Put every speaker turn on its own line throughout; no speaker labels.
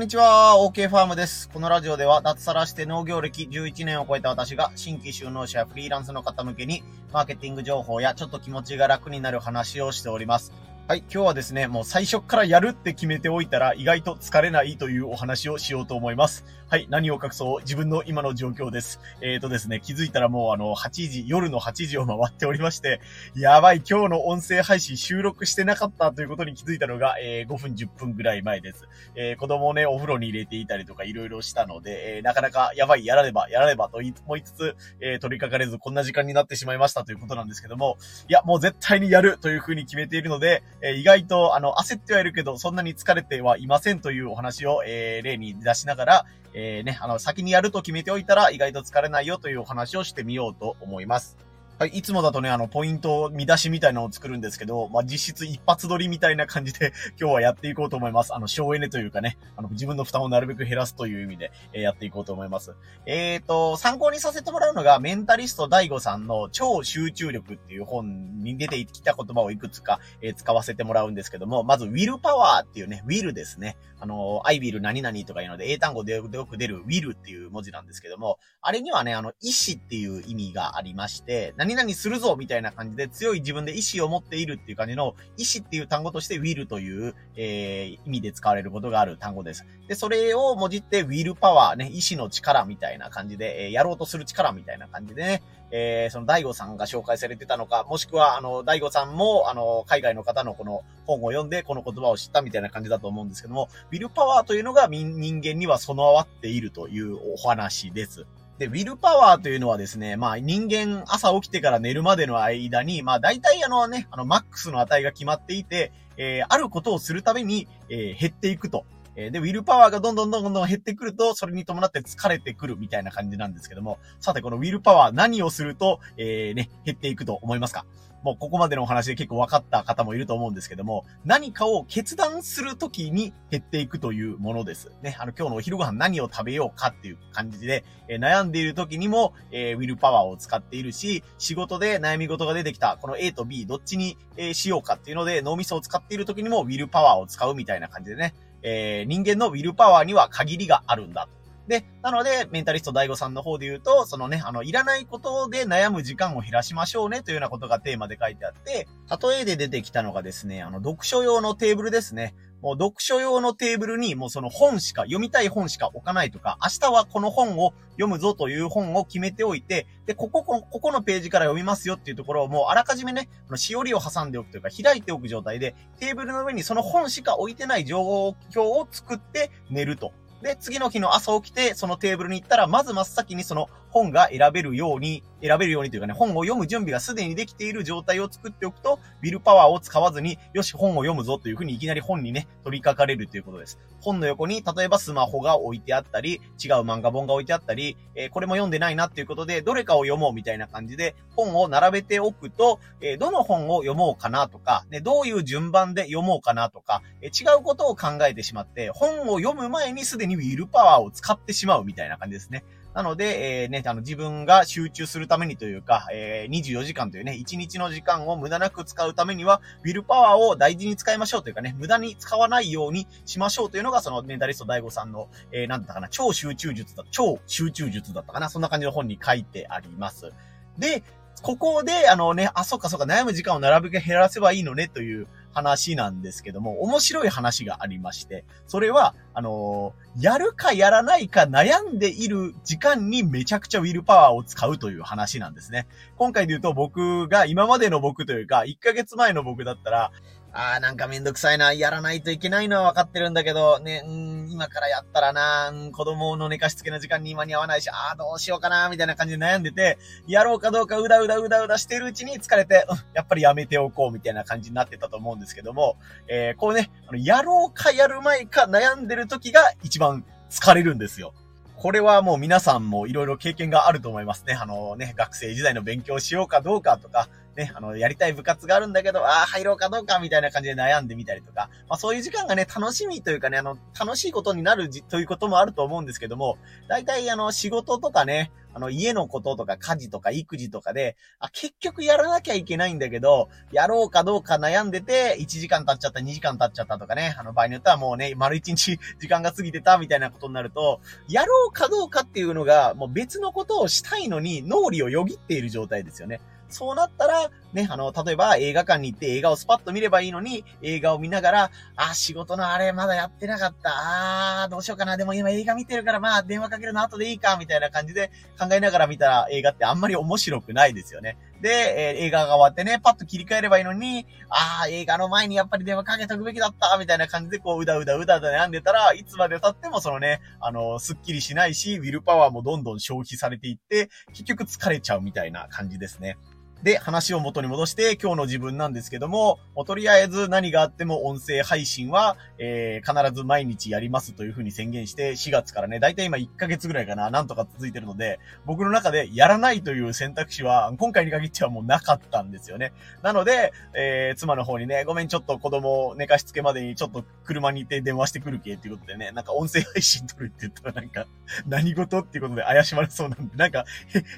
んにちは、OK ファームです。このラジオでは脱サラして農業歴11年を超えた私が新規就農者やフリーランスの方向けにマーケティング情報やちょっと気持ちが楽になる話をしております。はい、今日はですね、もう最初からやるって決めておいたら意外と疲れないというお話をしようと思います。はい、何を隠そう、自分の今の状況です。えーとですね、気づいたらもうあの、8時、夜の8時を回っておりまして、やばい、今日の音声配信収録してなかったということに気づいたのが、えー5分10分ぐらい前です。えー子供をね、お風呂に入れていたりとかいろいろしたので、えーなかなかやばい、やらねば、やらねばと言い思いつつ、えー取り掛かれずこんな時間になってしまいましたということなんですけども、いや、もう絶対にやるというふうに決めているので、えー意外と、あの、焦ってはいるけど、そんなに疲れてはいませんというお話を、えー例に出しながら、えーね、あの、先にやると決めておいたら意外と疲れないよというお話をしてみようと思います。はい、いつもだとね、あの、ポイント、見出しみたいなのを作るんですけど、まあ、実質一発撮りみたいな感じで、今日はやっていこうと思います。あの、省エネというかね、あの、自分の負担をなるべく減らすという意味で、えーやっていこうと思います。えーと、参考にさせてもらうのが、メンタリスト DAIGO さんの超集中力っていう本に出てきた言葉をいくつか、えー使わせてもらうんですけども、まず、ウィルパワーっていうね、ウィルですね。あの、I will 何々とかいうので、英単語でよく出るウィルっていう文字なんですけども、あれにはね、あの、意志っていう意味がありまして、何何々するぞみたいな感じで強い自分で意志を持っているっていう感じの、意志っていう単語として will という、えー意味で使われることがある単語です。で、それをもじって will power ね、意志の力みたいな感じで、えーやろうとする力みたいな感じでね、えーその大悟さんが紹介されてたのか、もしくは、あの、大悟さんも、あの、海外の方のこの本を読んで、この言葉を知ったみたいな感じだと思うんですけども、ウィルパワーというのが人間には備わっているというお話です。で、ウィルパワーというのはですね、まあ人間朝起きてから寝るまでの間に、まあ大体あのね、あのマックスの値が決まっていて、えーあることをするために、えー減っていくと。えーで、ウィルパワーがどんどんどんどん減ってくると、それに伴って疲れてくるみたいな感じなんですけども、さてこのウィルパワー何をすると、えーね、減っていくと思いますか？もうここまでのお話で結構分かった方もいると思うんですけども、何かを決断するときに減っていくというものです。ね、あの今日のお昼ご飯何を食べようかっていう感じで、えー悩んでいる時にも、えーウィルパワーを使っているし、仕事で悩み事が出てきた、この A と B どっちに、えーしようかっていうので脳みそを使っている時にもウィルパワーを使うみたいな感じでね、えー人間のウィルパワーには限りがあるんだ。で、なので、メンタリスト大悟さんの方で言うと、そのね、あの、いらないことで悩む時間を減らしましょうねというようなことがテーマで書いてあって、例えで出てきたのがですね、あの、読書用のテーブルですね。もう読書用のテーブルにもうその本しか、読みたい本しか置かないとか、明日はこの本を読むぞという本を決めておいて、で、ここ、ここのページから読みますよっていうところをもうあらかじめね、あのしおりを挟んでおくというか、開いておく状態で、テーブルの上にその本しか置いてない状況を作って寝ると。で、次の日の朝起きて、そのテーブルに行ったら、まず真っ先にその本が選べるように、選べるようにというかね、本を読む準備がすでにできている状態を作っておくと、ウィルパワーを使わずに、よし、本を読むぞというふうにいきなり本にね、取り掛かれるということです。本の横に、例えばスマホが置いてあったり、違う漫画本が置いてあったり、えーこれも読んでないなっていうことで、どれかを読もうみたいな感じで、本を並べておくと、えーどの本を読もうかなとか、ね、どういう順番で読もうかなとか、えー違うことを考えてしまって、本を読む前にすでにウィルパワーを使ってしまうみたいな感じですね。なので、えーね、あの、自分が集中するためにというか、えー24時間というね、1日の時間を無駄なく使うためには、ウィルパワーを大事に使いましょうというかね、無駄に使わないようにしましょうというのが、そのメンタリスト DAIGO さんの、えー、なんだったかな、超集中術だ、超集中術だったかな、そんな感じの本に書いてあります。で、ここで、あのね、あ、そっかそっか、悩む時間を並べて減らせばいいのねという話なんですけども、面白い話がありまして、それは、あのーやるかやらないか悩んでいる時間にめちゃくちゃウィルパワーを使うという話なんですね。今回で言うと僕が、今までの僕というか、1ヶ月前の僕だったら、あーなんかめんどくさいな、やらないといけないのは分かってるんだけど、ね、うん、今からやったらな、うん子供の寝かしつけの時間に間に合わないし、あーどうしようかな、みたいな感じで悩んでて、やろうかどうかうだうだうだうだしてるうちに疲れて、うん、やっぱりやめておこうみたいな感じになってたと思うんですけども、えー、こうね、あのやろうかやる前か悩んでる時が一番疲れるんですよ。これはもう皆さんもいろいろ経験があると思いますね。あのね、学生時代の勉強しようかどうかとか、ね、あの、やりたい部活があるんだけど、ああ、入ろうかどうかみたいな感じで悩んでみたりとか、まあそういう時間がね、楽しみというかね、あの、楽しいことになるということもあると思うんですけども、大体あの、仕事とかね、あの、家のこととか家事とか育児とかで、あ、結局やらなきゃいけないんだけど、やろうかどうか悩んでて、1時間経っちゃった、2時間経っちゃったとかね、あの、場合によってはもうね、丸1日時間が過ぎてたみたいなことになると、やろうかどうかっていうのが、もう別のことをしたいのに、脳裏をよぎっている状態ですよね。そうなったら、ね、あの、例えば映画館に行って映画をスパッと見ればいいのに、映画を見ながら、あ、仕事のあれまだやってなかった。あー、どうしようかな。でも今映画見てるからまあ電話かけるの後でいいか、みたいな感じで考えながら見たら映画ってあんまり面白くないですよね。で、えー、映画が終わってね、パッと切り替えればいいのに、あー、映画の前にやっぱり電話かけとくべきだった、みたいな感じでこう、うだうだうだうだ悩んでたら、いつまで経ってもそのね、あの、スッキリしないし、ウィルパワーもどんどん消費されていって、結局疲れちゃうみたいな感じですね。で、話を元に戻して、今日の自分なんですけども、もとりあえず何があっても音声配信は、えー、必ず毎日やりますというふうに宣言して、4月からね、だいたい今1ヶ月ぐらいかな、なんとか続いてるので、僕の中でやらないという選択肢は、今回に限ってはもうなかったんですよね。なので、えー、妻の方にね、ごめん、ちょっと子供を寝かしつけまでにちょっと車に行って電話してくるけっていうことでね、なんか音声配信撮るって言ったらなんか、何事っていうことで怪しまれそうなんで、なんか、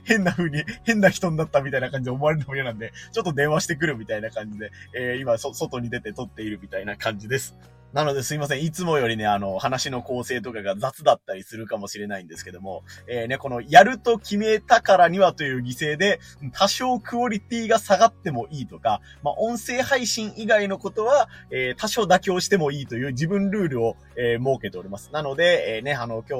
変な風に、変な人になったみたいな感じで思われれるのも嫌なんで、ちょっと電話してくるみたいな感じで、えー、今、外に出て撮っているみたいな感じです。なのですいません。いつもよりね、あの、話の構成とかが雑だったりするかもしれないんですけども、えー、ね、この、やると決めたからにはという犠牲で、多少クオリティが下がってもいいとか、まあ、音声配信以外のことは、えー、多少妥協してもいいという自分ルールを、えー、設けております。なので、えー、ね、あの、今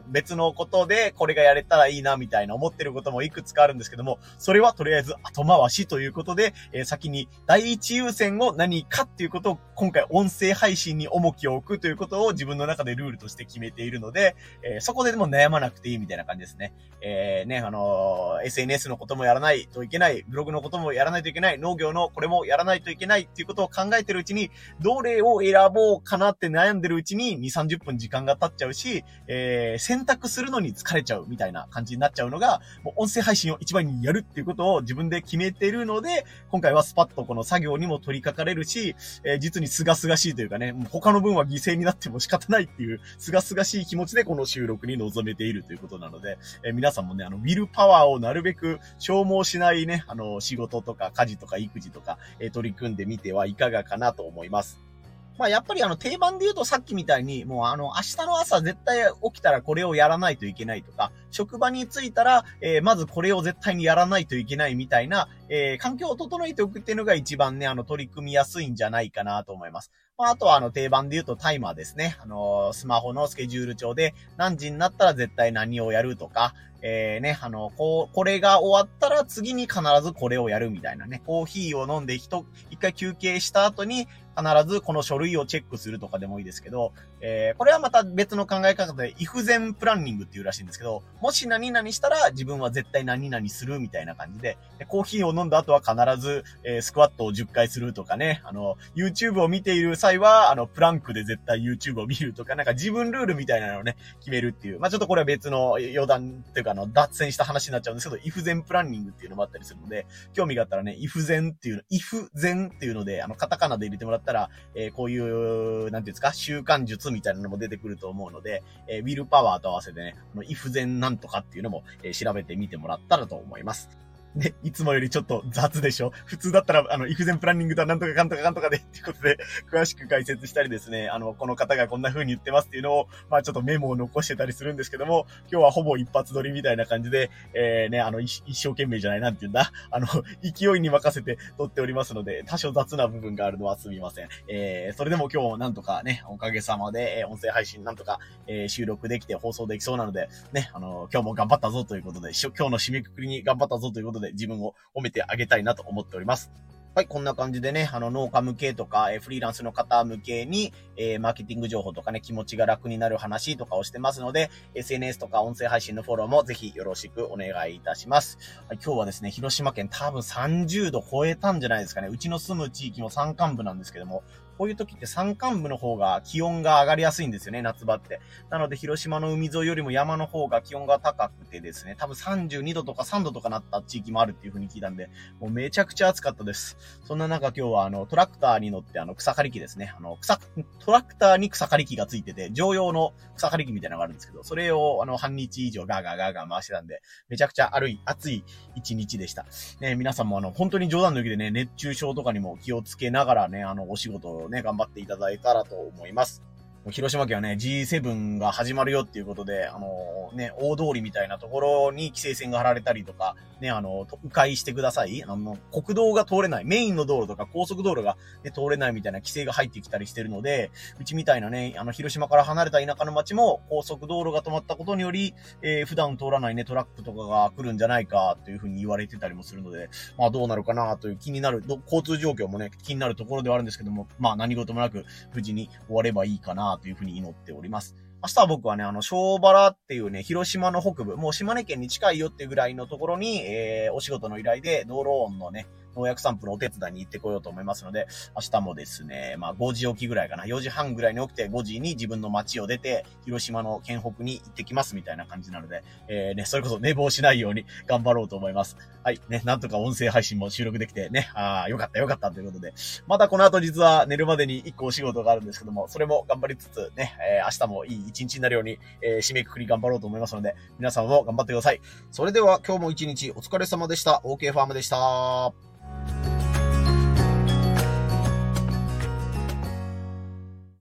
日、別のことでこれがやれたらいいな、みたいな思ってることもいくつかあるんですけども、それはとりあえず後回しということで、えー、先に第一優先を何かっていうことを今回音声配信信に重きを置くということを自分の中でルールとして決めているので、えー、そこででも悩まなくていいみたいな感じですね。えー、ね、あのー、SNS のこともやらないといけない、ブログのこともやらないといけない、農業のこれもやらないといけないっていうことを考えてるうちに、どれを選ぼうかなって悩んでるうちに2、30分時間が経っちゃうし、えー、選択するのに疲れちゃうみたいな感じになっちゃうのが、もう音声配信を一番にやるっていうことを自分で決めてるので、今回はスパッとこの作業にも取り掛かれるし、えー、実に清々しいというかね、他の分は犠牲になっても仕方ないっていう、すがすがしい気持ちでこの収録に臨めているということなので、え、皆さんもね、あの、ウィルパワーをなるべく消耗しないね、あの、仕事とか家事とか育児とか、え、取り組んでみてはいかがかなと思います。まあやっぱりあの定番で言うとさっきみたいに、もうあの明日の朝絶対起きたらこれをやらないといけないとか、職場に着いたら、えー、まずこれを絶対にやらないといけないみたいな、えー、環境を整えておくっていうのが一番ね、あの取り組みやすいんじゃないかなと思います。まあ、あとはあの定番で言うとタイマーですね。あのー、スマホのスケジュール帳で何時になったら絶対何をやるとか、えー、ね、あの、こう、これが終わったら次に必ずこれをやるみたいなね。コーヒーを飲んで一、一回休憩した後に、必ずこの書類をチェックするとかでもいいですけど、えー、これはまた別の考え方で、イフゼンプランニングっていうらしいんですけど、もし何々したら自分は絶対何々するみたいな感じで、でコーヒーを飲んだ後は必ず、えー、スクワットを10回するとかね、あの、YouTube を見ている際は、あの、プランクで絶対 YouTube を見るとか、なんか自分ルールみたいなのをね、決めるっていう。まあちょっとこれは別の余談っていうか、あの、脱線した話になっちゃうんですけど、イフゼンプランニングっていうのもあったりするので、興味があったらね、イフゼンっていうの、イフゼンっていうので、あの、カタカナで入れてもらったら、えー、こういう、なんていうんですか、習慣術みたいなのも出てくると思うので、えー、ウィルパワーと合わせてね、このイフゼンなんとかっていうのも、えー、調べてみてもらったらと思います。ね、いつもよりちょっと雑でしょ？普通だったら、あの、イフゼンプランニングとはなんとかかんとかかんとかで、っていうことで、詳しく解説したりですね、あの、この方がこんな風に言ってますっていうのを、まあちょっとメモを残してたりするんですけども、今日はほぼ一発撮りみたいな感じで、えー、ね、あの、一生懸命じゃない、なんて言うんだ、あの、勢いに任せて撮っておりますので、多少雑な部分があるのはすみません。えー、それでも今日なんとかね、おかげさまで、え、音声配信なんとか、えー、収録できて放送できそうなので、ね、あの、今日も頑張ったぞということで、今日の締めくくりに頑張ったぞということで、自分を褒めてあげたいなと思っております。はい、こんな感じでね、あの、農家向けとか、えフリーランスの方向けに、えー、マーケティング情報とかね、気持ちが楽になる話とかをしてますので、SNS とか音声配信のフォローもぜひよろしくお願いいたします。はい、今日はですね、広島県多分30度超えたんじゃないですかね。うちの住む地域も山間部なんですけども、こういう時って山間部の方が気温が上がりやすいんですよね、夏場って。なので、広島の海沿いよりも山の方が気温が高くてですね、多分32度とか3度とかなった地域もあるっていう風に聞いたんで、もうめちゃくちゃ暑かったです。そんな中今日はあの、トラクターに乗ってあの、草刈り機ですね。あの、草、トラクターに草刈り機がついてて、常用の草刈り機みたいなのがあるんですけど、それをあの、半日以上ガーガーガーガー回してたんで、めちゃくちゃ悪い、暑い一日でした。ね、皆さんもあの、本当に冗談抜きでね、熱中症とかにも気をつけながらね、あの、お仕事をね、頑張っていただいたらと思います。広島県はね、G7 が始まるよっていうことで、あのね、大通りみたいなところに規制線が張られたりとか、ね、あの、迂回してください。あの、国道が通れない、メインの道路とか高速道路が、ね、通れないみたいな規制が入ってきたりしてるので、うちみたいなね、あの、広島から離れた田舎の町も高速道路が止まったことにより、えー、普段通らないね、トラックとかが来るんじゃないかというふうに言われてたりもするので、まあどうなるかなという気になる、交通状況もね、気になるところではあるんですけども、まあ何事もなく無事に終わればいいかなというふうに祈っております。明日は僕はね、あの、小原っていうね、広島の北部、もう島根県に近いよっていうぐらいのところに、えー、お仕事の依頼で、道路音のね、農薬サンプルお手伝いに行ってこようと思いますので、明日もですね、まあ5時起きぐらいかな、4時半ぐらいに起きて5時に自分の街を出て、広島の県北に行ってきますみたいな感じなので、えー、ね、それこそ寝坊しないように 頑張ろうと思います。はい、ね、なんとか音声配信も収録できてね、ああ、よかったよかったということで、またこの後実は寝るまでに1個お仕事があるんですけども、それも頑張りつつね、えー、明日もいい一日になるように、えー、締めくくり頑張ろうと思いますので、皆さんも頑張ってください。それでは今日も一日お疲れ様でした。OK ファームでした。